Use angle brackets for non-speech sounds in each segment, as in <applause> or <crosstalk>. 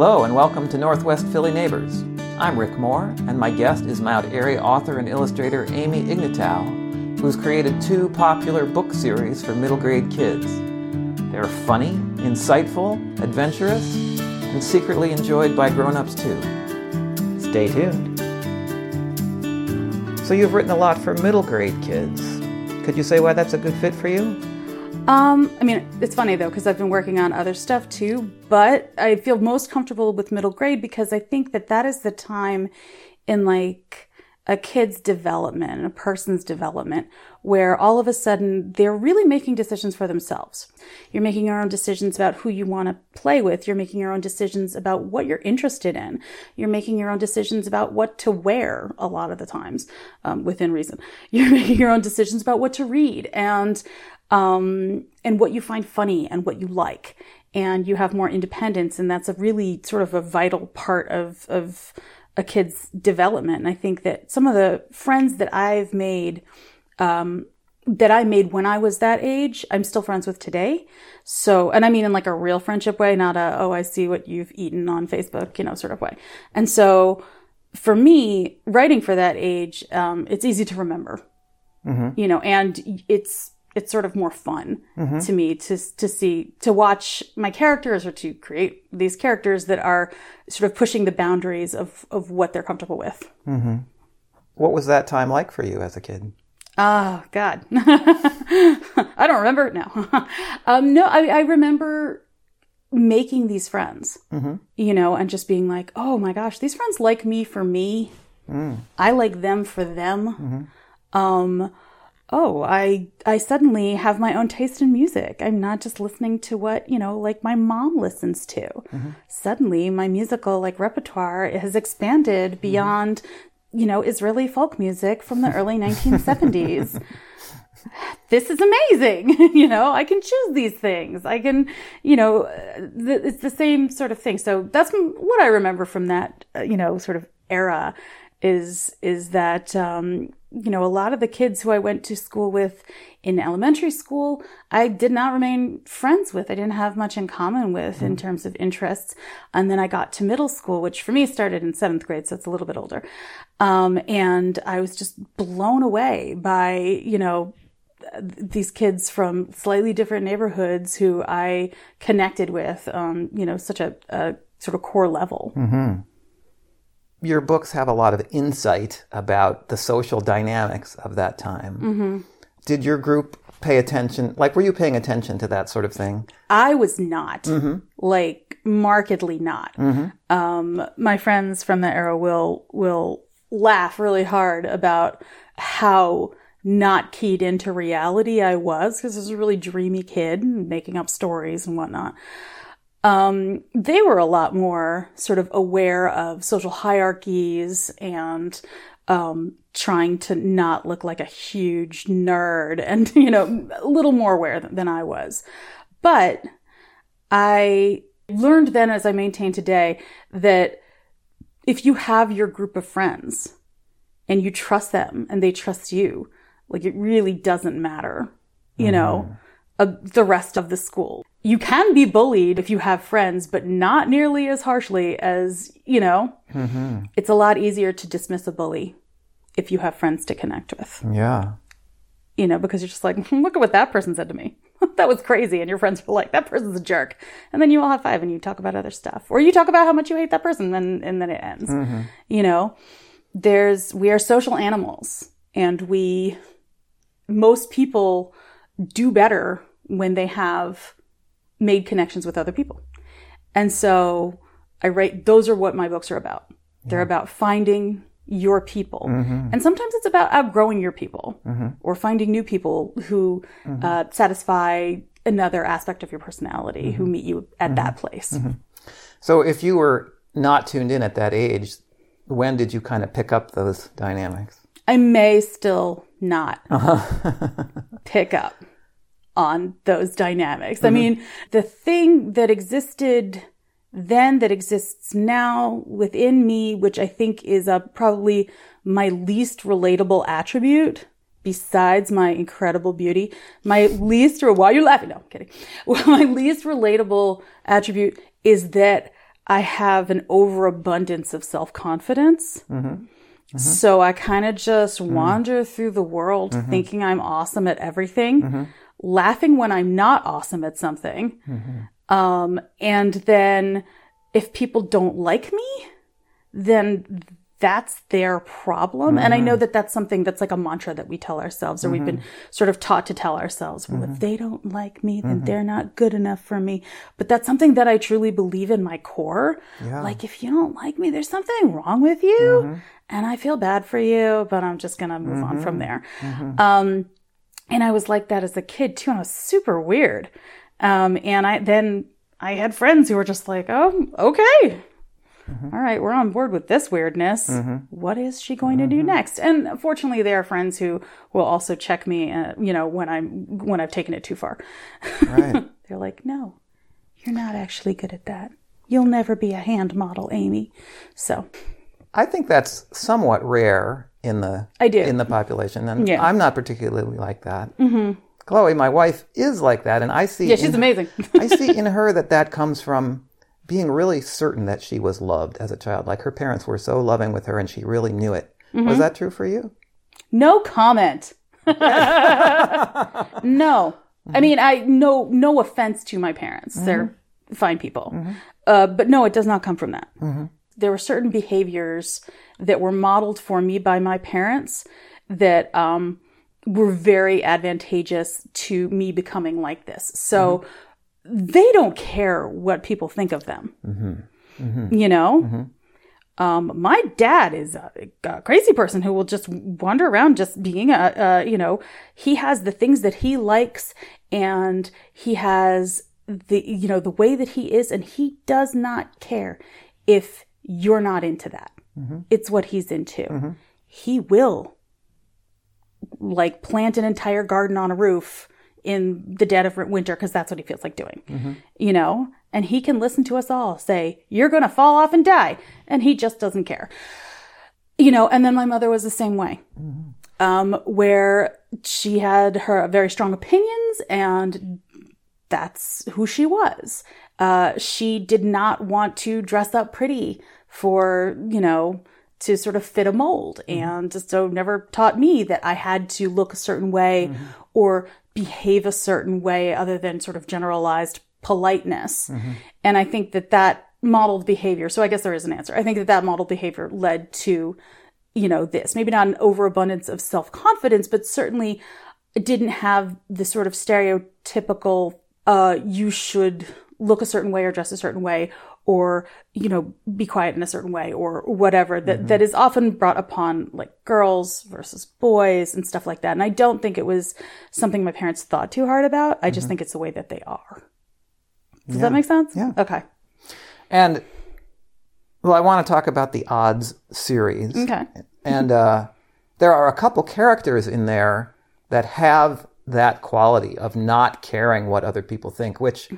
Hello, and welcome to Northwest Philly Neighbors. I'm Rick Moore, and my guest is Mount Airy author and illustrator Amy Ignatow, who's created two popular book series for middle grade kids. They're funny, insightful, adventurous, and secretly enjoyed by grown ups too. Stay tuned. So, you've written a lot for middle grade kids. Could you say why that's a good fit for you? Um, I mean, it's funny though, because I've been working on other stuff too, but I feel most comfortable with middle grade because I think that that is the time in like a kid's development, a person's development, where all of a sudden they're really making decisions for themselves. You're making your own decisions about who you want to play with. You're making your own decisions about what you're interested in. You're making your own decisions about what to wear a lot of the times, um, within reason. <laughs> You're making your own decisions about what to read. And um, and what you find funny and what you like. And you have more independence. And that's a really sort of a vital part of, of a kid's development. And I think that some of the friends that I've made, um, that I made when I was that age, I'm still friends with today. So, and I mean in like a real friendship way, not a, oh, I see what you've eaten on Facebook, you know, sort of way. And so for me, writing for that age, um, it's easy to remember, mm-hmm. you know, and it's, it's sort of more fun mm-hmm. to me to to see to watch my characters or to create these characters that are sort of pushing the boundaries of of what they're comfortable with. Mm-hmm. What was that time like for you as a kid? Oh God, <laughs> I don't remember now. <laughs> um, no, I, I remember making these friends, mm-hmm. you know, and just being like, oh my gosh, these friends like me for me. Mm. I like them for them. Mm-hmm. Um, oh, I I suddenly have my own taste in music. I'm not just listening to what, you know, like my mom listens to. Mm-hmm. Suddenly my musical like repertoire has expanded mm-hmm. beyond, mm-hmm. you know, Israeli folk music from the early 1970s. <laughs> this is amazing. <laughs> you know, I can choose these things. I can, you know, th- it's the same sort of thing. So that's what I remember from that, uh, you know, sort of era is is that um, you know a lot of the kids who I went to school with in elementary school I did not remain friends with. I didn't have much in common with mm-hmm. in terms of interests. And then I got to middle school, which for me started in seventh grade, so it's a little bit older. Um, and I was just blown away by you know these kids from slightly different neighborhoods who I connected with, um, you know, such a, a, sort of core level. Mm-hmm your books have a lot of insight about the social dynamics of that time. Mm-hmm. Did your group pay attention? Like, were you paying attention to that sort of thing? I was not. Mm-hmm. Like, markedly not. Mm-hmm. Um, my friends from the era will will laugh really hard about how not keyed into reality I was because I was a really dreamy kid making up stories and whatnot um, they were a lot more sort of aware of social hierarchies and um, trying to not look like a huge nerd and, <laughs> you know, a little more aware than, than I was. But I learned then, as I maintain today, that if you have your group of friends and you trust them and they trust you, like it really doesn't matter, you mm-hmm. know, uh, the rest of the school you can be bullied if you have friends, but not nearly as harshly as, you know, mm-hmm. it's a lot easier to dismiss a bully if you have friends to connect with. Yeah. You know, because you're just like, <laughs> look at what that person said to me. <laughs> that was crazy. And your friends were like, that person's a jerk. And then you all have five and you talk about other stuff. Or you talk about how much you hate that person and, and then it ends. Mm-hmm. You know, there's, we are social animals and we, most people do better when they have made connections with other people. And so I write, those are what my books are about. Yeah. They're about finding your people. Mm-hmm. And sometimes it's about outgrowing your people mm-hmm. or finding new people who mm-hmm. uh, satisfy another aspect of your personality, who mm-hmm. meet you at that mm-hmm. place. Mm-hmm. So if you were not tuned in at that age, when did you kind of pick up those dynamics? I may still not uh-huh. <laughs> pick up on those dynamics. Mm-hmm. I mean, the thing that existed then that exists now within me, which I think is a, probably my least relatable attribute besides my incredible beauty, my least, or why are you laughing? No, I'm kidding. <laughs> Well, my least relatable attribute is that I have an overabundance of self confidence. Mm-hmm. Mm-hmm. So I kind of just mm-hmm. wander through the world thinking I'm awesome at everything, laughing when I'm not awesome at something. Mm-hmm. Um, and then if people don't like me, then that's their problem. And I know mm-hmm. that that's something that's like a mantra that we tell ourselves or we've been mm-hmm. sort of taught to tell ourselves. Well, if they don't like me, then they're not good enough for me. But that's something that I truly believe in my core. Like, if you don't like me, there's something wrong with you. And I feel bad for you, but I'm just going to move on from there. Um, and I was like that as a kid too. And I was super weird. Um, and I, then I had friends who were just like, oh, okay. All right, we're on board with this weirdness. What is she going to do next? And fortunately, there are friends who will also check me, uh, you know, when I'm when I've taken it too far. Right. <laughs> They're like, "No, you're not actually good at that. You'll never be a hand model, Amy." So, I think that's somewhat rare in the I do. in the population, and Yeah. I'm not particularly like that. Mm-hmm. Chloe, my wife, is like that, and I see. yeah, she's in- amazing. <laughs> I see in her that that comes from being really certain that she was loved as a child. Like her parents were so loving with her, and she really knew it. Mm-hmm. Was that true for you? No comment. <laughs> no. I mean, I no no offense to my parents. They're fine people. Uh, but no, it does not come from that. There were certain behaviors that were modeled for me by my parents that um, were very advantageous to me becoming like this. So they don't care what people think of them. You know? Um, my dad is a, a crazy person who will just wander around just being a, a, you know, he has the things that he likes and he has the, you know, the way that he is and he does not care if you're not into that. It's what he's into. He will like plant an entire garden on a roof in the dead of winter because that's what he feels like doing. You know? And he can listen to us all say, You're gonna fall off and die. And he just doesn't care. You know, and then my mother was the same way. Um, where she had her very strong opinions and that's who she was. Uh, she did not want to dress up pretty for, you know, to sort of fit a mold. Mm-hmm. And so never taught me that I had to look a certain way mm-hmm. or behave a certain way other than sort of generalized politeness. Mm-hmm. And I think that that modeled behavior, so I guess there is an answer. I think that that modeled behavior led to, you know, this. Maybe not an overabundance of self confidence, but certainly didn't have the sort of stereotypical, uh, you should look a certain way or dress a certain way or, you know, be quiet in a certain way or whatever that, that is often brought upon like girls versus boys and stuff like that. And I don't think it was something my parents thought too hard about. I just think it's the way that they are. Does that make sense? Yeah. Okay. And well, I want to talk about the odds series. Okay. And uh, there are a couple characters in there that have that quality of not caring what other people think, which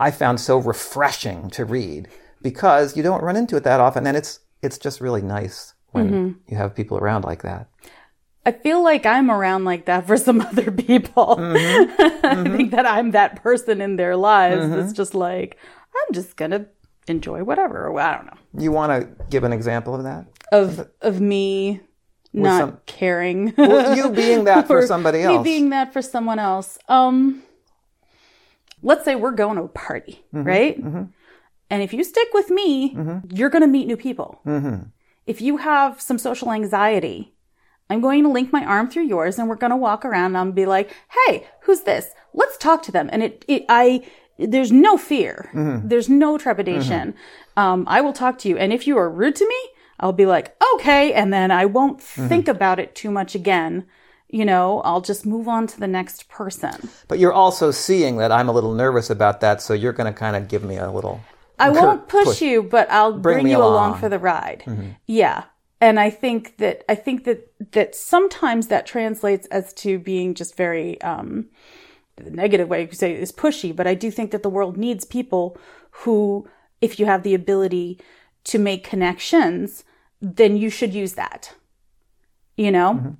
I found so refreshing to read because you don't run into it that often, and it's it's just really nice when mm-hmm. you have people around like that. I feel like I'm around like that for some <laughs> other people. Mm-hmm. <laughs> I think mm-hmm. that I'm that person in their lives that's just like, I'm just going to enjoy whatever. I don't know. You want to give an example of that? Of of me not some- caring. Well, you being that <laughs> for Or somebody Me else. being that for someone else. Um let's say we're going to a party, Mm-hmm, right? And if you stick with me, you're going to meet new people. Mm-hmm. If you have some social anxiety, I'm going to link my arm through yours and we're going to walk around and I'm be like, "Hey, who's this? Let's talk to them." And it, it I there's no fear. Mm-hmm. There's no trepidation. Um, I will talk to you. And if you are rude to me, I'll be like, okay. And then I won't Mm-hmm. think about it too much again. You know, I'll just move on to the next person. But you're also seeing that I'm a little nervous about that, so you're going to kind of give me a little. I <laughs> won't push, you, but I'll bring, me you along. along. for the ride. Yeah. And I think that I think that that sometimes that translates as to being just very um the negative way you could say is pushy, but I do think that the world needs people who if you have the ability to make connections, then you should use that. You know?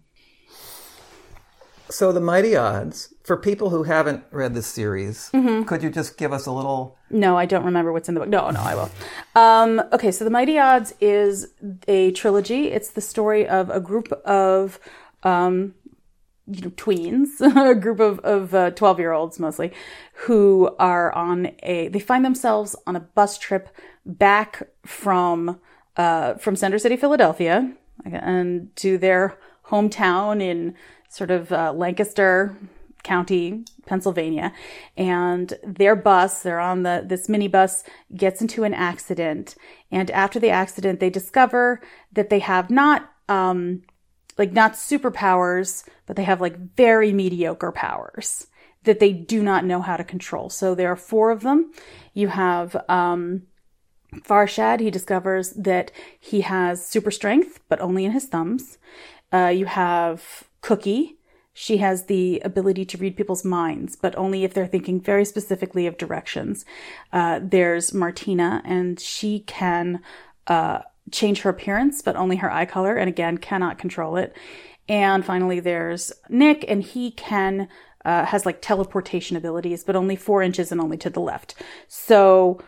So the Mighty Odds, for people who haven't read this series, Mm-hmm. could you just give us a little? No, I don't remember what's in the book. No, no, I will. Um, okay, so The Mighty Odds is a trilogy. It's the story of a group of, um, you know, tweens, <laughs> a group of, of uh, 12 year olds mostly, who are on a, they find themselves on a bus trip back from, uh, from Center City, Philadelphia, and to their hometown in sort of uh, Lancaster County, Pennsylvania, and their bus, they're on the this minibus, gets into an accident, and after the accident, they discover that they have not um like not superpowers, but they have like very mediocre powers that they do not know how to control. So there are four of them. You have um Farshad, he discovers that he has super strength, but only in his thumbs. Uh, you have Cookie. She has the ability to read people's minds, but only if they're thinking very specifically of directions. Uh, there's Martina, and she can uh, change her appearance, but only her eye color, and again, cannot control it. And finally, there's Nick, and he can uh, has like teleportation abilities, but only four inches and only to the left. So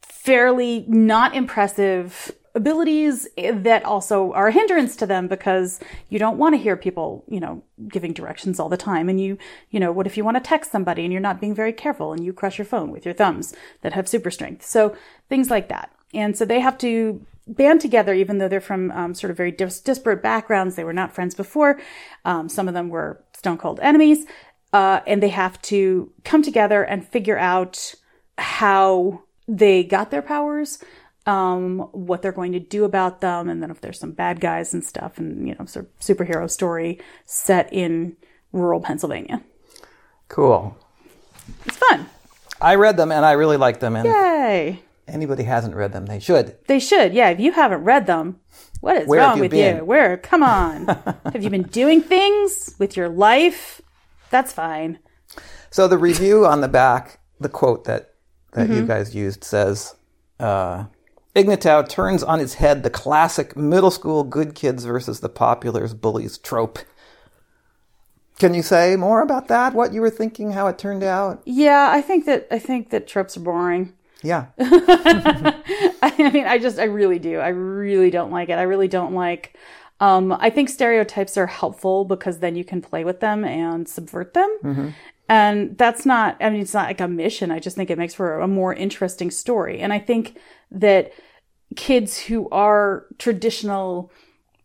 fairly not impressive abilities that also are a hindrance to them because you don't want to hear people, you know, giving directions all the time. And you, you know, what if you want to text somebody and you're not being very careful and you crush your phone with your thumbs that have super strength? So things like that. And so they have to band together, even though they're from um, sort of very dis- disparate backgrounds. They were not friends before. Um, some of them were stone cold enemies. Uh, and they have to come together and figure out how they got their powers, um, what they're going to do about them, and then if there's some bad guys and stuff, and you know, sort of superhero story set in rural Pennsylvania. Cool. It's fun. I read them and I really liked them. And Yay! anybody hasn't read them, they should. They should. Yeah, if you haven't read them, what is Where wrong you with been? you? Where? Come on. <laughs> have you been doing things with your life? That's fine. So the review on the back, the quote that that you guys used says, uh, Ignatow turns on its head the classic middle school good kids versus the populars bullies trope. Can you say more about that? What you were thinking, how it turned out? Yeah, I think that I think that tropes are boring. Yeah. <laughs> I mean, I just, I really do. I really don't like it. I really don't like, um, I think stereotypes are helpful because then you can play with them and subvert them. And that's not, I mean, it's not like a mission. I just think it makes for a more interesting story. And I think that kids who are traditional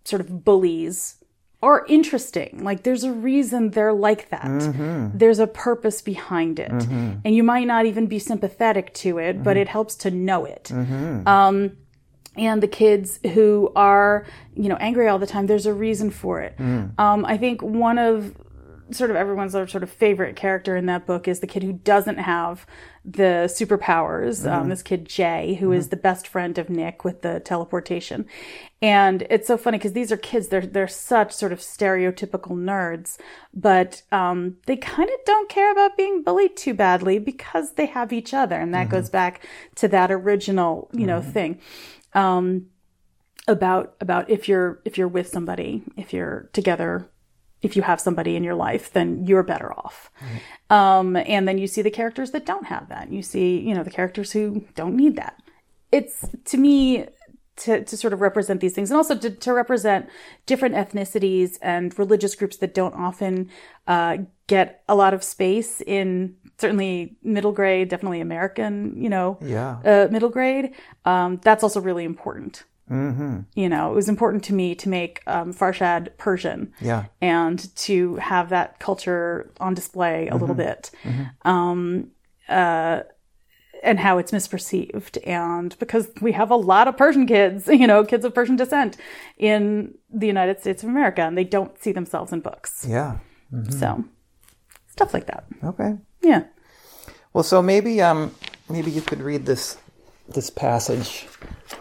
sort of bullies are interesting. Like there's a reason they're like that. Mm-hmm. There's a purpose behind it. Mm-hmm. And you might not even be sympathetic to it, but mm-hmm. it helps to know it. Um, and the kids who are, you know, angry all the time, there's a reason for it. Mm. Um, I think one of sort of everyone's sort of favorite character in that book is the kid who doesn't have the superpowers. Um, this kid Jay, who is the best friend of Nick with the teleportation, and it's so funny because these are kids. They're they're such sort of stereotypical nerds, but um, they kind of don't care about being bullied too badly because they have each other, and that goes back to that original you know thing. Um, about about if you're if you're with somebody if you're together if you have somebody in your life then you're better off. Um and then you see the characters that don't have that. You see you know the characters who don't need that. It's to me to, to sort of represent these things and also to, to represent different ethnicities and religious groups that don't often uh, get a lot of space in certainly middle grade definitely american you know Yeah. uh, middle grade. Um, that's also really important you know, it was important to me to make um, Farshad Persian Yeah. and to have that culture on display a little bit. Um, uh, and how it's misperceived. And because we have a lot of Persian kids, <laughs> you know, kids of Persian descent in the United States of America, and they don't see themselves in books. Yeah. So, stuff like that. Okay. Yeah. Well, so maybe um maybe you could read this this passage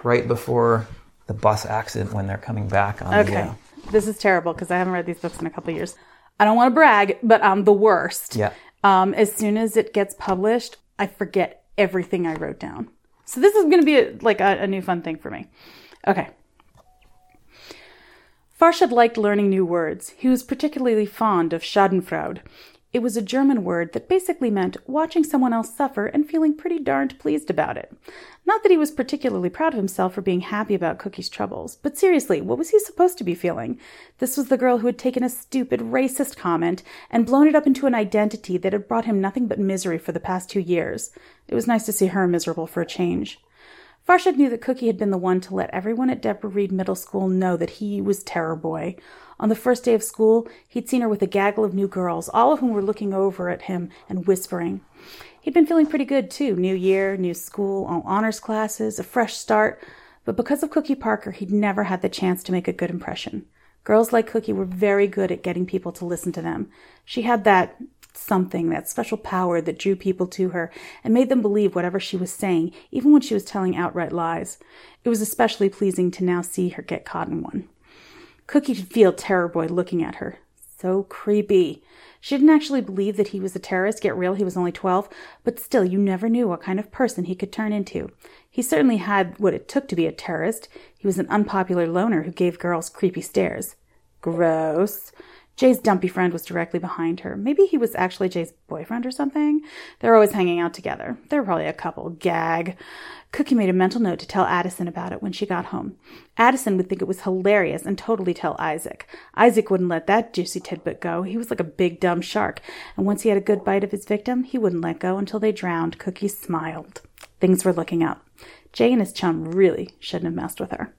right before the bus accident when they're coming back on Okay. the uh, This is terrible because I haven't read these books in a couple years. I don't want to brag, but I'm the worst. Yeah. Um, as soon as it gets published, I forget everything I wrote down. So this is going to be a, like a, a new fun thing for me. Okay. Farshad liked learning new words. He was particularly fond of Schadenfreude. It was a German word that basically meant watching someone else suffer and feeling pretty darned pleased about it. Not that he was particularly proud of himself for being happy about Cookie's troubles, but seriously, what was he supposed to be feeling? This was the girl who had taken a stupid, racist comment and blown it up into an identity that had brought him nothing but misery for the past two years. It was nice to see her miserable for a change. Farshad knew that Cookie had been the one to let everyone at Deborah Reed Middle School know that he was Terror Boy. On the first day of school, he'd seen her with a gaggle of new girls, all of whom were looking over at him and whispering. He'd been feeling pretty good, too. New year, new school, all honors classes, a fresh start. But because of Cookie Parker, he'd never had the chance to make a good impression. Girls like Cookie were very good at getting people to listen to them. She had that something, that special power that drew people to her and made them believe whatever she was saying, even when she was telling outright lies. It was especially pleasing to now see her get caught in one. Cookie could feel Terror Boy looking at her. So creepy. She didn't actually believe that he was a terrorist. Get real, he was only 12. But still, you never knew what kind of person he could turn into. He certainly had what it took to be a terrorist. He was an unpopular loner who gave girls creepy stares. Gross. Jay's dumpy friend was directly behind her. Maybe he was actually Jay's boyfriend or something. They're always hanging out together. They're probably a couple. Gag. Cookie made a mental note to tell Addison about it when she got home. Addison would think it was hilarious and totally tell Isaac. Isaac wouldn't let that juicy tidbit go. He was like a big dumb shark, and once he had a good bite of his victim, he wouldn't let go until they drowned. Cookie smiled. Things were looking up. Jay and his chum really shouldn't have messed with her.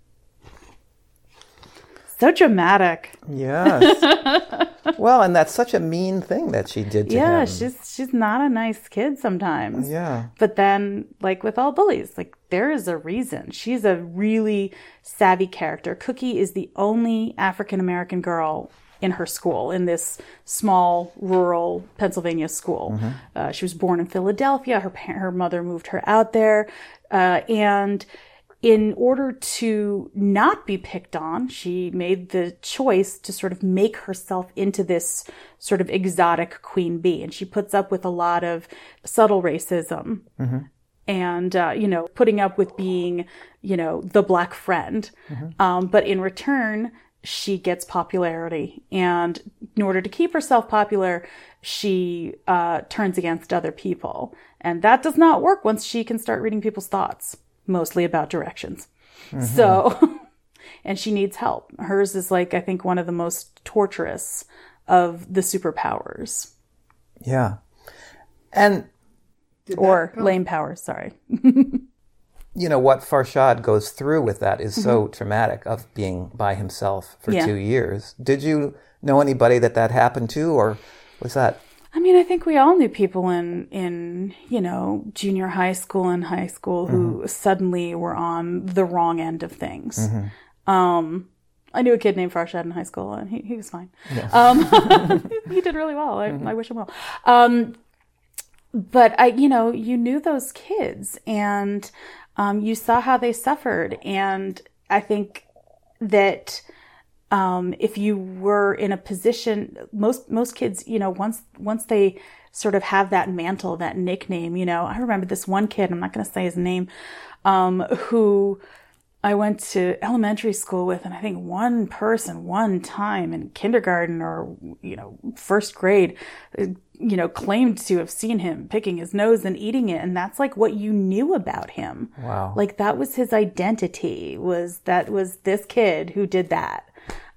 So dramatic. Yes. <laughs> well, and that's such a mean thing that she did to Yeah, him. she's she's not a nice kid sometimes. Yeah. But then, like with all bullies, like there is a reason. She's a really savvy character. Cookie is the only African American girl in her school, in this small rural Pennsylvania school. Uh, she was born in Philadelphia. Her her mother moved her out there, uh, and in order to not be picked on, she made the choice to sort of make herself into this sort of exotic queen bee. And she puts up with a lot of subtle racism and, uh, you know, putting up with being, you know, the black friend. Um, but in return, she gets popularity. And in order to keep herself popular, she uh, turns against other people. And that does not work once she can start reading people's thoughts mostly about directions. So, <laughs> and she needs help. Hers is like, I think, one of the most torturous of the superpowers Yeah. And or lame powers. Sorry. <laughs> you know what Farshad goes through with that is so traumatic of being by himself for Mm-hmm. Yeah. two years. Did you know anybody that that happened to, or was that? I mean, I think we all knew people in, in, you know, junior high school and high school who suddenly were on the wrong end of things. Um, I knew a kid named Farshad in high school and he, he was fine. Um, <laughs> <laughs> he did really well. I, I wish him well. Um, but I, you know, you knew those kids and, um, you saw how they suffered. And I think that, um, if you were in a position, most, most kids, you know, once, once they sort of have that mantle, that nickname, you know, I remember this one kid, I'm not going to say his name, um, who, I went to elementary school with, and I think one person, one time in kindergarten or, you know, first grade, uh, you know, claimed to have seen him picking his nose and eating it. And that's like what you knew about him. Wow. Like that was his identity was that was this kid who did that.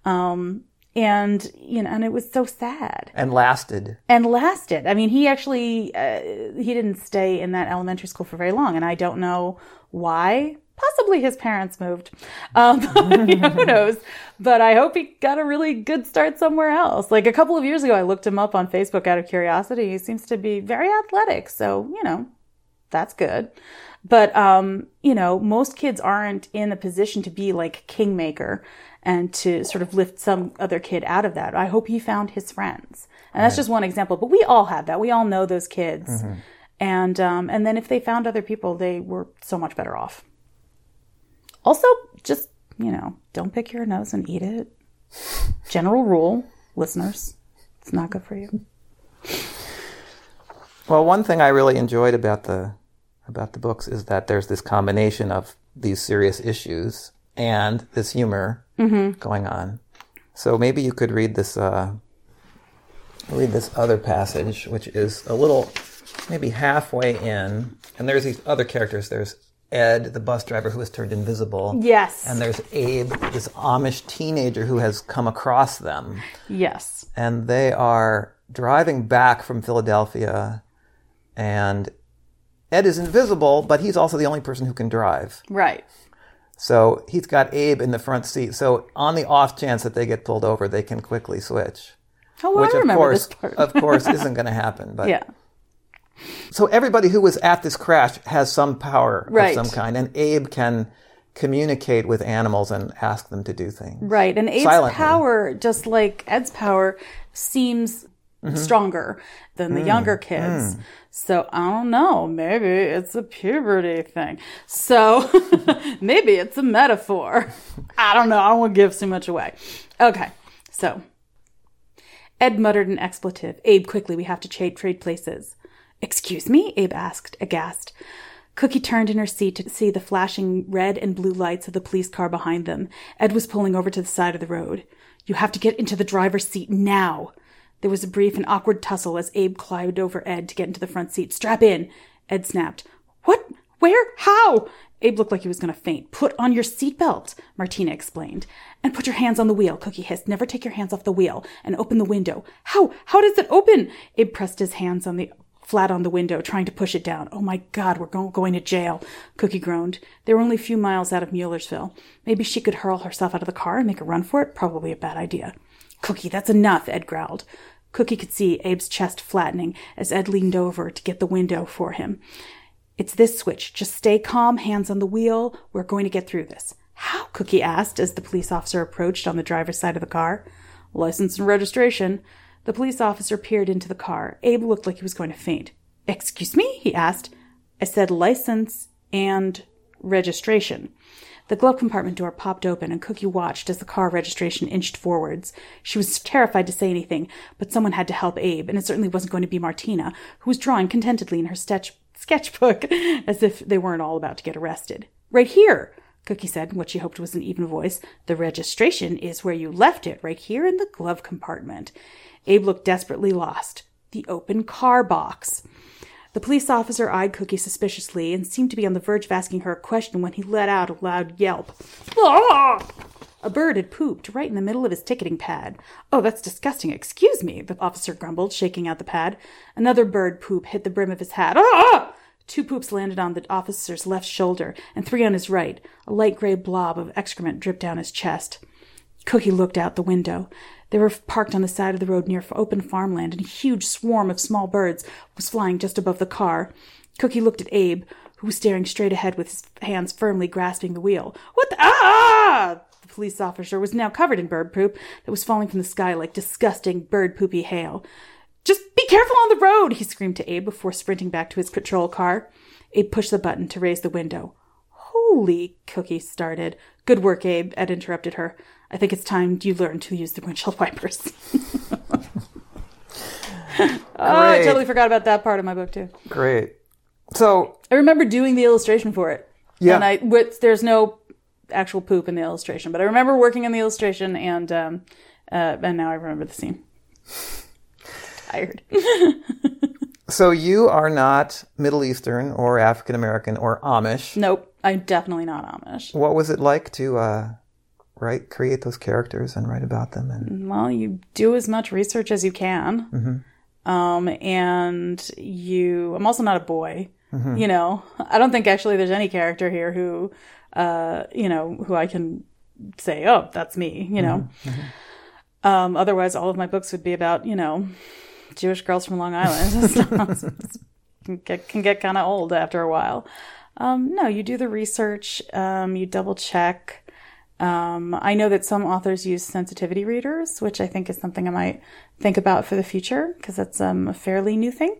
Um, and, you know, and it was so sad And lasted. and lasted. I mean, he actually uh, he didn't stay in that elementary school for very long, and I don't know why. Possibly his parents moved. Um, <laughs> who knows? But I hope he got a really good start somewhere else. Like a couple of years ago, I looked him up on Facebook out of curiosity. He seems to be very athletic, so you know, that's good. But um, you know, most kids aren't in a position to be like kingmaker and to sort of lift some other kid out of that. I hope he found his friends. And that's just one example, but we all have that. We all know those kids. And um, and then if they found other people, they were so much better off. Also, just, you know, don't pick your nose and eat it. General rule, listeners. It's not good for you. Well, one thing I really enjoyed about the about the books is that there's this combination of these serious issues and this humor going on. So maybe you could read this uh, read this other passage, which is a little, maybe halfway in. And there's these other characters. There's Ed, the bus driver who has turned invisible. Yes. And there's Abe, this Amish teenager who has come across them. yes. And they are driving back from Philadelphia. And Ed is invisible, but he's also the only person who can drive. Right. So he's got Abe in the front seat. So on the off chance that they get pulled over, they can quickly switch. Oh, well, Which I of course, of <laughs> course, isn't going to happen. But yeah. so everybody who was at this crash has some power Right. of some kind, and Abe can communicate with animals and ask them to do things. Right. And Abe's Silently. power, just like Ed's power, seems Mm-hmm. stronger than Mm. the younger kids. So I don't know. Maybe it's a puberty thing. So <laughs> maybe it's a metaphor. <laughs> I don't know. I won't want to give too much away. Okay. So Ed muttered an expletive. Abe, quickly, we have to trade trade places. Excuse me? Abe asked, aghast. Cookie turned in her seat to see the flashing red and blue lights of the police car behind them. Ed was pulling over to the side of the road. You have to get into the driver's seat now. There was a brief and awkward tussle as Abe climbed over Ed to get into the front seat. Strap in. Ed snapped. What? Where? How? Abe looked like he was going to faint. Put on your seatbelt, Martina explained. And put your hands on the wheel, Cookie hissed. Never take your hands off the wheel. And open the window. How? How does it open? Abe pressed his hands on the flat on the window, trying to push it down. Oh my God, we're go- going to jail. Cookie groaned. They were only a few miles out of Muellersville. Maybe she could hurl herself out of the car and make a run for it? Probably a bad idea. Cookie, that's enough, Ed growled. Cookie could see Abe's chest flattening as Ed leaned over to get the window for him. It's this switch. Just stay calm, hands on the wheel. We're going to get through this. How? Cookie asked as the police officer approached on the driver's side of the car. License and registration. The police officer peered into the car. Abe looked like he was going to faint. Excuse me? he asked. I said license and registration. The glove compartment door popped open, and Cookie watched as the car registration inched forwards. She was terrified to say anything, but someone had to help Abe, and it certainly wasn't going to be Martina, who was drawing contentedly in her sketch- sketchbook <laughs> as if they weren't all about to get arrested. Right here, Cookie said, in what she hoped was an even voice. The registration is where you left it, right here in the glove compartment. Abe looked desperately lost. The open car box. The police officer eyed Cookie suspiciously and seemed to be on the verge of asking her a question when he let out a loud yelp. A bird had pooped right in the middle of his ticketing pad. Oh, that's disgusting. Excuse me, the officer grumbled, shaking out the pad. Another bird poop hit the brim of his hat. Ah! Two poops landed on the officer's left shoulder and three on his right. A light gray blob of excrement dripped down his chest. Cookie looked out the window. They were parked on the side of the road near open farmland, and a huge swarm of small birds was flying just above the car. Cookie looked at Abe, who was staring straight ahead with his hands firmly grasping the wheel. What the? Ah! The police officer was now covered in bird poop that was falling from the sky like disgusting bird poopy hail. Just be careful on the road, he screamed to Abe before sprinting back to his patrol car. Abe pushed the button to raise the window. Holy, Cookie started. Good work, Abe, Ed interrupted her. I think it's time you learn to use the windshield <laughs> wipers. <laughs> oh, I totally forgot about that part of my book, too. Great. So I remember doing the illustration for it. Yeah. And I, with, there's no actual poop in the illustration, but I remember working on the illustration and, um, uh, and now I remember the scene. <laughs> Tired. so you are not Middle Eastern or African American or Amish. nope. I'm definitely not Amish. What was it like to uh, write, create those characters and write about them? And Well, you do as much research as you can. Um, and you, I'm also not a boy. You know, I don't think actually there's any character here who, uh, you know, who I can say, oh, that's me, you know. Um, otherwise, all of my books would be about, you know, Jewish girls from Long Island. <laughs> It's- can get, can get kind of old after a while. Um, no, you do the research, um, you double check. Um, I know that some authors use sensitivity readers, which I think is something I might think about for the future because that's um, a fairly new thing.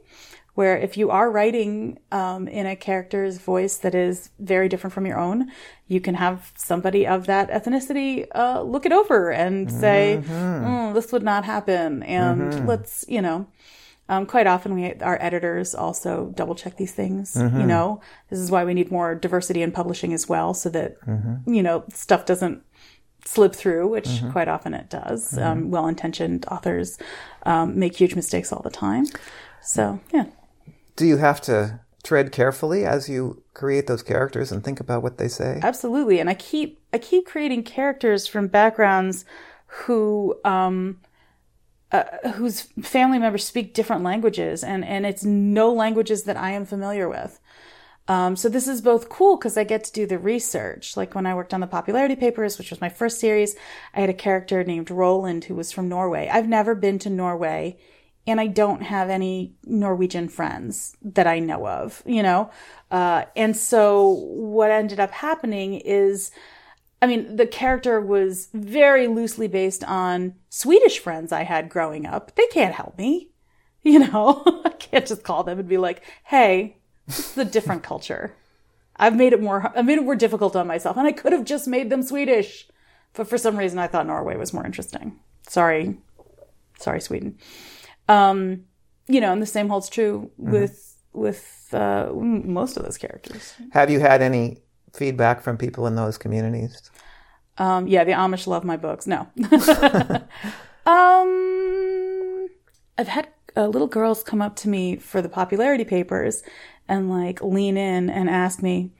Where if you are writing um, in a character's voice that is very different from your own, you can have somebody of that ethnicity uh, look it over and say, "Mm, "This would not happen," and let's, you know, um, quite often, we our editors also double check these things. You know, this is why we need more diversity in publishing as well, so that you know stuff doesn't slip through, which quite often it does. Um, well intentioned authors um, make huge mistakes all the time. So, yeah. Do you have to tread carefully as you create those characters and think about what they say? Absolutely. And I keep I keep creating characters from backgrounds who um uh, whose family members speak different languages and and it's no languages that I am familiar with. Um, so this is both cool because I get to do the research. Like when I worked on the popularity papers, which was my first series, I had a character named Roland who was from Norway. I've never been to Norway and I don't have any Norwegian friends that I know of, you know? Uh, and so what ended up happening is, I mean, the character was very loosely based on Swedish friends I had growing up. They can't help me, <laughs> you know? I can't just call them and be like, hey, this is a different culture. I've made it more, I made it more difficult on myself and I could have just made them Swedish. But for some reason, I thought Norway was more interesting. Sorry. Sorry, Sweden. Um, you know, and the same holds true with with uh, most of those characters. Have you had any feedback from people in those communities? Um, yeah, the Amish love my books. No. <laughs> um, I've had uh, little girls come up to me for the popularity papers and like lean in and ask me,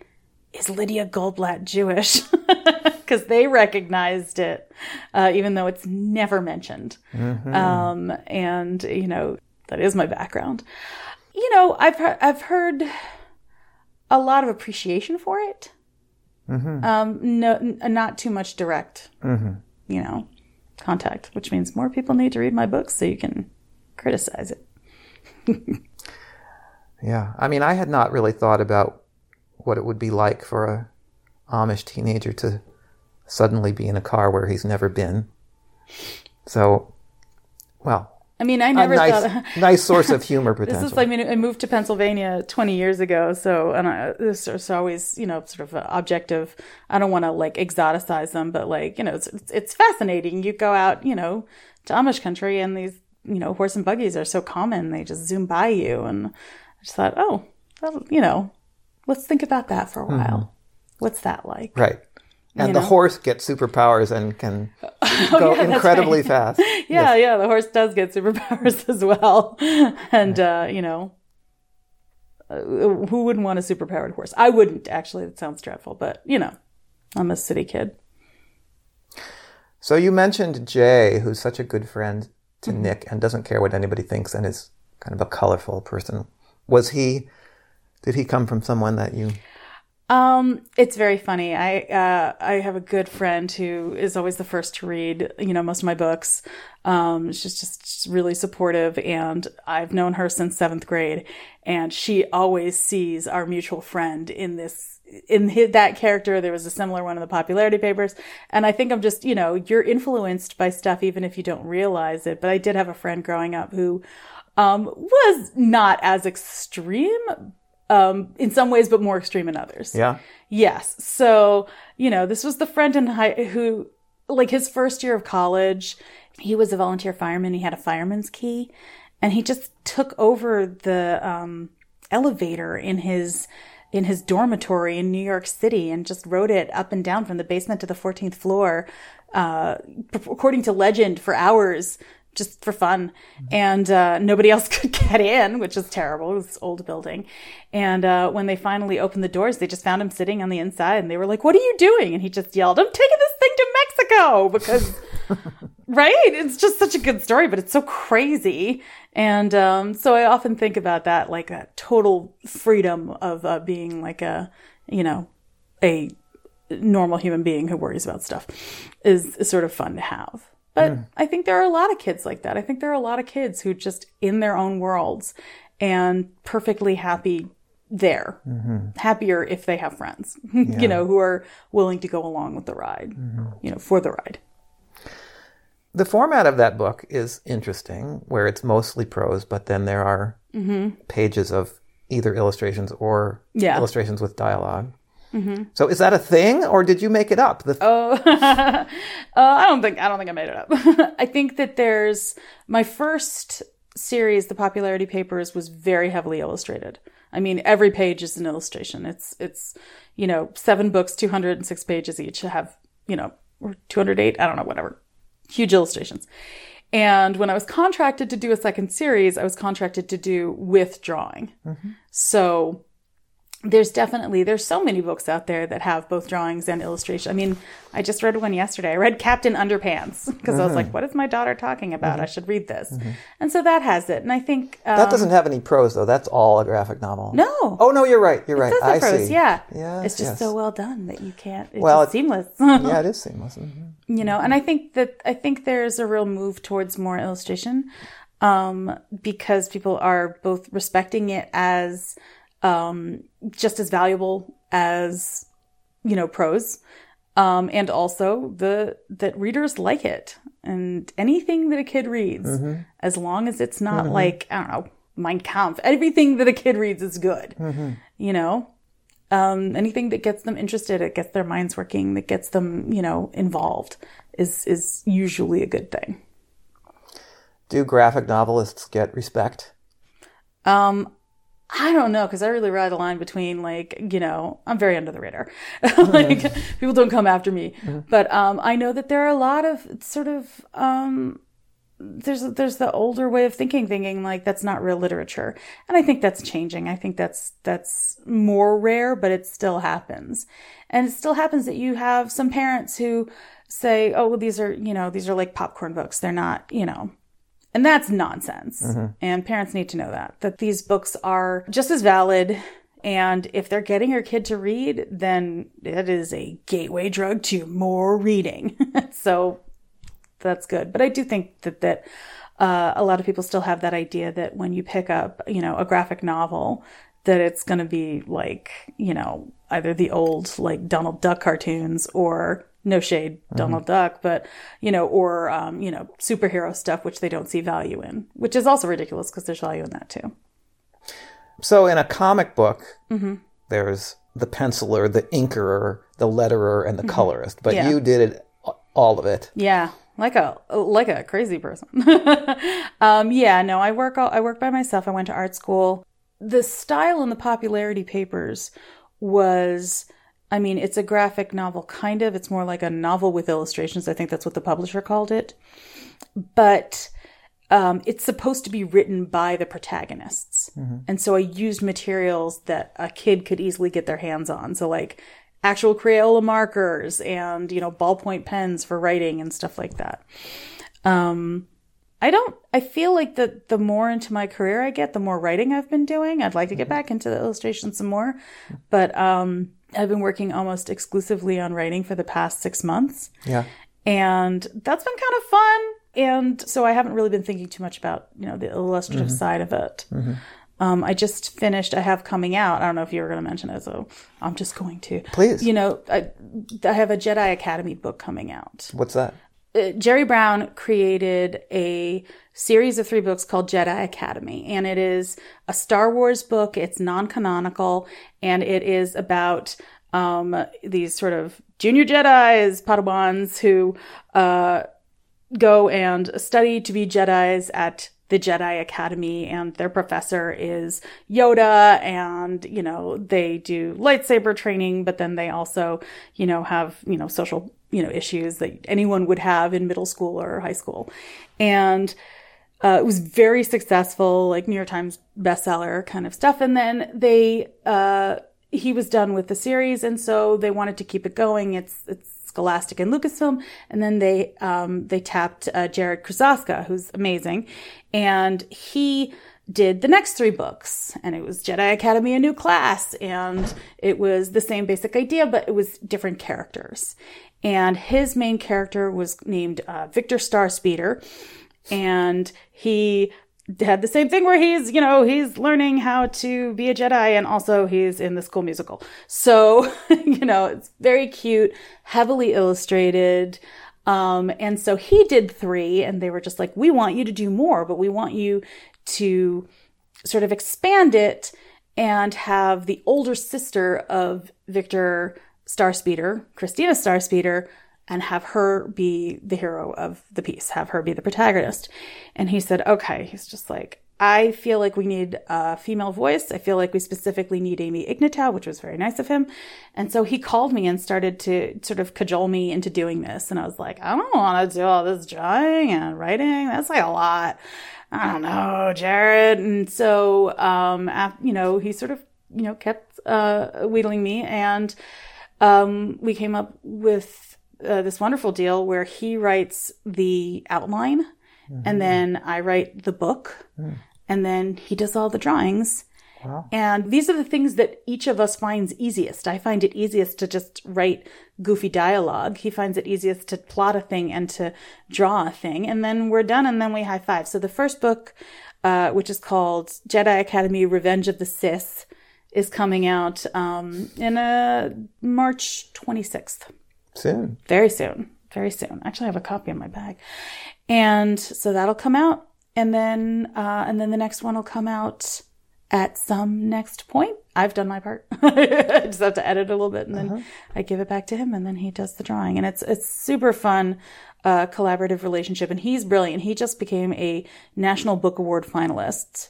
"Is Lydia Goldblatt Jewish?" <laughs> Because they recognized it, uh, even though it's never mentioned. Um, and you know that is my background. You know, I've I've heard a lot of appreciation for it. Mm-hmm. Um, no, n- uh, not too much direct, mm-hmm. you know, contact, which means more people need to read my books so you can criticize it. <laughs> Yeah. I mean, I had not really thought about what it would be like for a Amish teenager to suddenly be in a car where he's never been. So, well, I mean, I never nice, thought. <laughs> nice source of humor <laughs> This potential. is, I mean, I moved to Pennsylvania 20 years ago, so, and I, this is always, you know, sort of objective. I don't want to like exoticize them, but like, you know, it's, it's, it's fascinating. You go out, you know, to Amish country and these, you know, horse and buggies are so common. They just zoom by you. And I just thought, oh, well, you know, let's think about that for a mm-hmm. while. What's that like? right. And you the know? horse gets superpowers and can <laughs> go yeah, incredibly fast. <laughs> Yeah, yeah, the horse does get superpowers <laughs> as well. And, uh, you know, uh, who wouldn't want a superpowered horse? I wouldn't, actually. It sounds dreadful, but, you know, I'm a city kid. So you mentioned Jay, who's such a good friend to Mm-hmm. Nick and doesn't care what anybody thinks and is kind of a colorful person. Was he? Did he come from someone that you? Um, it's very funny. I uh, I have a good friend who is always the first to read, you know, most of my books. Um, she's just, really supportive, and I've known her since seventh grade, and she always sees our mutual friend in this in hi that character. There was a similar one in the popularity papers, and I think I'm just, you know, you're influenced by stuff even if you don't realize it. But I did have a friend growing up who um, was not as extreme um, in some ways, but more extreme in others. Yeah. Yes. So, you know, this was the friend in high who, like his first year of college, he was a volunteer fireman. He had a fireman's key and he just took over the, um, elevator in his, in his dormitory in New York City and just rode it up and down from the basement to the 14th floor, uh, according to legend for hours just for fun. And uh, nobody <laughs> else could get in, which is terrible. It was this old building. And uh, when they finally opened the doors, they just found him sitting on the inside and they were like, What are you doing? And he just yelled, I'm taking this thing to Mexico because, <laughs> right? It's just such a good story, but it's so crazy. And um, so I often think about that, like that total freedom of uh, being like a, you know, a normal human being who worries about stuff is, is sort of fun to have. But I think there are a lot of kids like that. I think there are a lot of kids who just in their own worlds and perfectly happy there. Mm-hmm. Happier if they have friends, <laughs> you know, who are willing to go along with the ride, mm-hmm. you know, for the ride. The format of that book is interesting, where it's mostly prose, but then there are mm-hmm. pages of either illustrations or Yeah. illustrations with dialog So is that a thing, or did you make it up? The, Oh, <laughs> uh, I don't think I don't think I made it up. <laughs> I think that there's my first series, the popularity papers, was very heavily illustrated. I mean, every page is an illustration. It's it's you know seven books, two hundred and six pages each have you know or 208, I don't know, whatever. Huge illustrations. And when I was contracted to do a second series, I was contracted to do with drawing. So there's definitely there's so many books out there that have both drawings and illustration. I mean, I just read one yesterday. I read Captain Underpants because I was like, "What is my daughter talking about? I should read this." And so that has it. And I think um, That doesn't have any prose though. That's all a graphic novel. no. Oh no, you're right. You're right. It I prose, see. yeah. Yes, it's just yes. so well done that you can't. It's Well, it- seamless. <laughs> yeah, it is <laughs> seamless. Mhm. you know and i think that i think there's a real move towards more illustration um, because people are both respecting it as um, just as valuable as you know prose. Um, and also the that readers like it. And anything that a kid reads as long as it's not like i don't know mein kampf. Everything that a kid reads is good you know? Um, anything that gets them interested, it gets their minds working, that gets them, you know, involved is is usually a good thing. Do graphic novelists get respect? Um, I don't know because I really ride the line between like, you know, I'm very under the radar. <laughs> like people don't come after me, but um, I know that there are a lot of sort of um, there's there's the older way of thinking, thinking like that's not real literature, and I think that's changing. I think that's that's more rare, but it still happens, and it still happens that you have some parents who say, "Oh, well, these are you know these are like popcorn books. They're not you know." And that's nonsense. And parents need to know that, that these books are just as valid. And if they're getting your kid to read, then it is a gateway drug to more reading. <laughs> so that's good. But I do think that, that, uh, a lot of people still have that idea that when you pick up, you know, a graphic novel, that it's going to be like, you know, either the old like Donald Duck cartoons or no shade Donald Duck, but you know, or um, you know, superhero stuff which they don't see value in, which is also ridiculous because there's value in that too. So in a comic book, Mm-hmm. there's the penciler, the inker, the letterer, and the colorist. But Mm-hmm. Yeah. you did it all of it. Yeah, like a like a crazy person. <laughs> um, yeah, no, I work all, I work by myself. I went to art school. The style in the popularity papers was, I mean, it's a graphic novel kind of. It's more like a novel with illustrations. I think that's what the publisher called it. But um, it's supposed to be written by the protagonists. And so I used materials that a kid could easily get their hands on. So like actual Crayola markers and, you know, ballpoint pens for writing and stuff like that. Um, I don't, I feel like the, the more into my career I get, the more writing I've been doing. I'd like to get back into the illustration some more, but, um, I've been working almost exclusively on writing for the past six months Yeah. and that's been kind of fun. And so I haven't really been thinking too much about you know the illustrative side of it. Um, I just finished. I have coming out. I don't know if you were going to mention it, so I'm just going to. Please. You know, I, I have a Jedi Academy book coming out. What's that? Uh, Jeffrey Brown created a series of three books called Jedi Academy, and it is a Star Wars book. It's non-canonical, and it is about um, these sort of junior Jedi's, Padawans, who uh, go and study to be Jedi's at the Jedi Academy, and their professor is Yoda, and you know they do lightsaber training, but then they also, you know, have you know social you know issues that anyone would have in middle school or high school, and uh, it was very successful, like New York Times bestseller kind of stuff. And then they, uh, he was done with the series, and so they wanted to keep it going. It's it's Scholastic and Lucasfilm, and then they um, they tapped uh, Jarrett Krosoczka, who's amazing, and he did the next three books and it was Jedi Academy a new class and it was the same basic idea but it was different characters. And his main character was named uh, Victor Starspeeder and he had the same thing where he's, you know, he's learning how to be a Jedi and also he's in the school musical. So, <laughs> you know, it's very cute, heavily illustrated. Um, and so he did three and they were just like, we want you to do more, but we want you to sort of expand it and have the older sister of Victor Starspeeder, Christina Starspeeder, and have her be the hero of the piece, have her be the protagonist. And he said, okay, he's just like, I feel like we need a female voice. I feel like we specifically need Amy Ignatow, which was very nice of him. And so he called me and started to sort of cajole me into doing this. And I was like, I don't want to do all this drawing and writing. That's like a lot. I don't know, Jarrett. And so, um, you know, he sort of, you know, kept, uh, wheedling me and, um, we came up with uh, this wonderful deal where he writes the outline mm-hmm. and then I write the book mm. and then he does all the drawings. Wow. And these are the things that each of us finds easiest. I find it easiest to just write goofy dialogue. He finds it easiest to plot a thing and to draw a thing. And then we're done and then we high five. So the first book, uh, which is called Jedi Academy Revenge of the Sis, is coming out um, in a March 26th. Soon. Very soon. Very soon. Actually, I have a copy in my bag. And so that'll come out. And then, uh, and then the next one will come out at some next point. I've done my part. <laughs> I just have to edit a little bit and then uh-huh. I give it back to him and then he does the drawing. And it's, it's super fun, uh, collaborative relationship. And he's brilliant. He just became a National Book Award finalist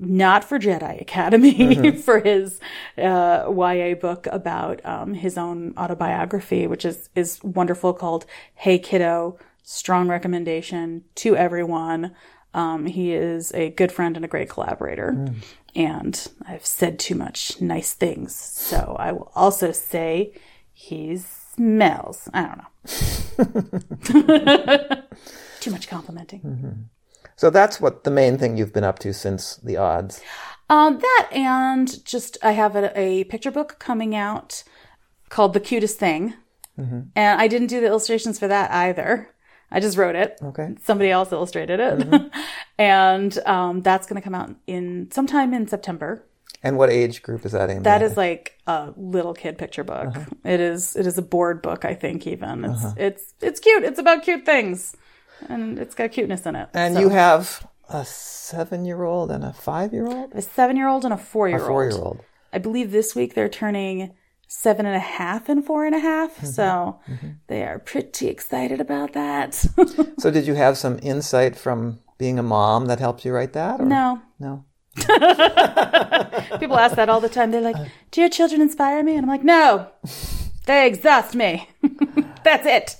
not for Jedi Academy, <laughs> mm-hmm. for his uh, YA book about um, his own autobiography, which is is wonderful, called "Hey Kiddo." Strong recommendation to everyone. Um, he is a good friend and a great collaborator. Mm. And I've said too much nice things, so I will also say he smells. I don't know. <laughs> <laughs> too much complimenting. Mm-hmm. So that's what the main thing you've been up to since the odds. Um, that and just I have a, a, picture book coming out called The Cutest Thing. Mm-hmm. And I didn't do the illustrations for that either. I just wrote it. Okay. Somebody else illustrated it. Mm-hmm. <laughs> and um, that's going to come out in sometime in September. And what age group is that in? That is like a little kid picture book. Uh-huh. It is it is a board book, I think even. It's uh-huh. it's it's cute. It's about cute things and it's got cuteness in it. And so. you have a seven year old and a five year old? A seven year old and a four year old. A four year old. I believe this week they're turning seven and a half and four and a half. Mm-hmm. So mm-hmm. they are pretty excited about that. <laughs> so did you have some insight from being a mom that helped you write that? Or? No. No. <laughs> <laughs> People ask that all the time. They're like, "Do your children inspire me?" And I'm like, "No, they exhaust me. That's it."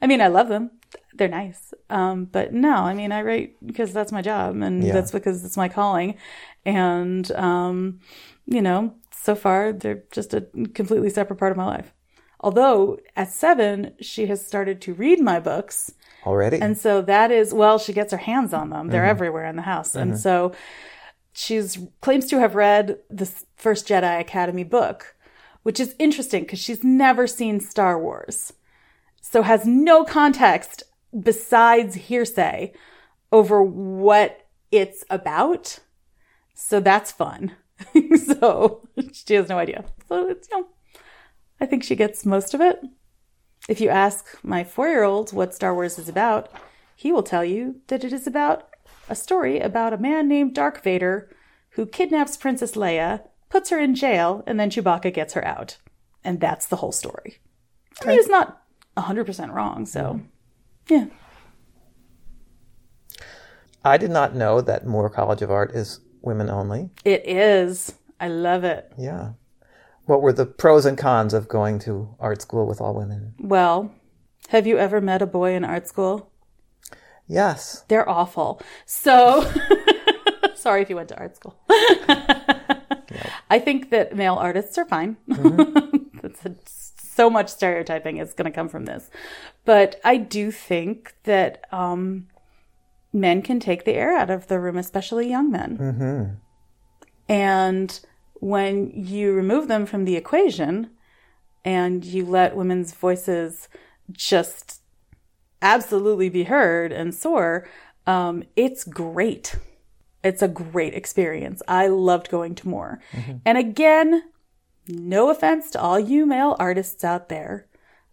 I mean, I love them they're nice. Um, but no, I mean, I write because that's my job and yeah. that's because it's my calling. And, um, you know, so far they're just a completely separate part of my life. Although at seven, she has started to read my books already. And so that is, well, she gets her hands on them. They're mm-hmm. everywhere in the house. Mm-hmm. And so she's claims to have read the first Jedi Academy book, which is interesting because she's never seen Star Wars. So has no context besides hearsay over what it's about. So that's fun. <laughs> so she has no idea. So it's, you know, I think she gets most of it. If you ask my four year old what Star Wars is about, he will tell you that it is about a story about a man named Dark Vader who kidnaps Princess Leia, puts her in jail, and then Chewbacca gets her out. And that's the whole story. I mean, it's not 100% wrong, so yeah. I did not know that Moore College of Art is women only. It is. I love it. Yeah. What were the pros and cons of going to art school with all women? Well, have you ever met a boy in art school? Yes. They're awful. So, <laughs> sorry if you went to art school. <laughs> yep. I think that male artists are fine. Mm-hmm. <laughs> That's a, so much stereotyping is going to come from this. But I do think that um, men can take the air out of the room, especially young men. Mm-hmm. And when you remove them from the equation and you let women's voices just absolutely be heard and soar, um, it's great. It's a great experience. I loved going to Moore. Mm-hmm. And again, no offense to all you male artists out there.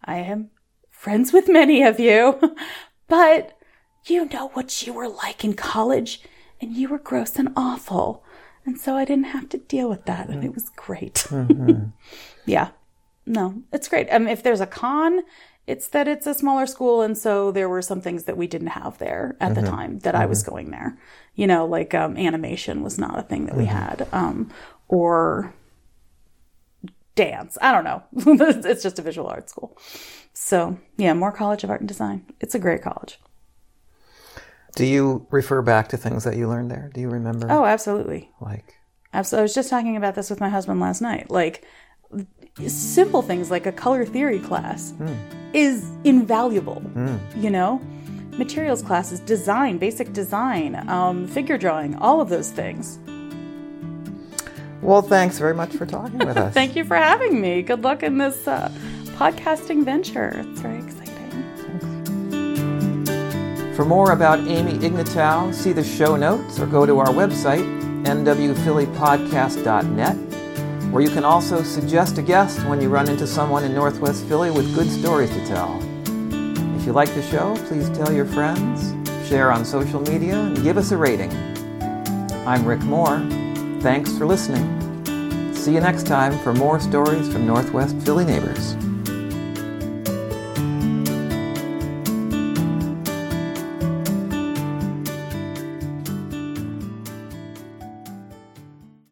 I am friends with many of you, <laughs> but you know what you were like in college, and you were gross and awful. And so I didn't have to deal with that, and it was great. Mm-hmm. <laughs> yeah. No, it's great. Mean, if there's a con, It's that it's a smaller school, and so there were some things that we didn't have there at the time that I was going there. You know, like um, animation was not a thing that we had, um, or dance. I don't know. <laughs> it's just a visual arts school. So, yeah, Moore College of Art and Design. It's a great college. Do you refer back to things that you learned there? Do you remember? Oh, absolutely. Like, Absolutely. I was just talking about this with my husband last night. Like, simple things like a color theory class is invaluable. You know, materials classes, design, basic design, um, figure drawing, all of those things. Well, thanks very much for talking with us. <laughs> Thank you for having me. Good luck in this uh, podcasting venture. It's very exciting. For more about Amy Ignatow, see the show notes or go to our website, nwphillypodcast.net, where you can also suggest a guest when you run into someone in Northwest Philly with good stories to tell. If you like the show, please tell your friends, share on social media, and give us a rating. I'm Rick Moore. Thanks for listening. See you next time for more stories from Northwest Philly neighbors.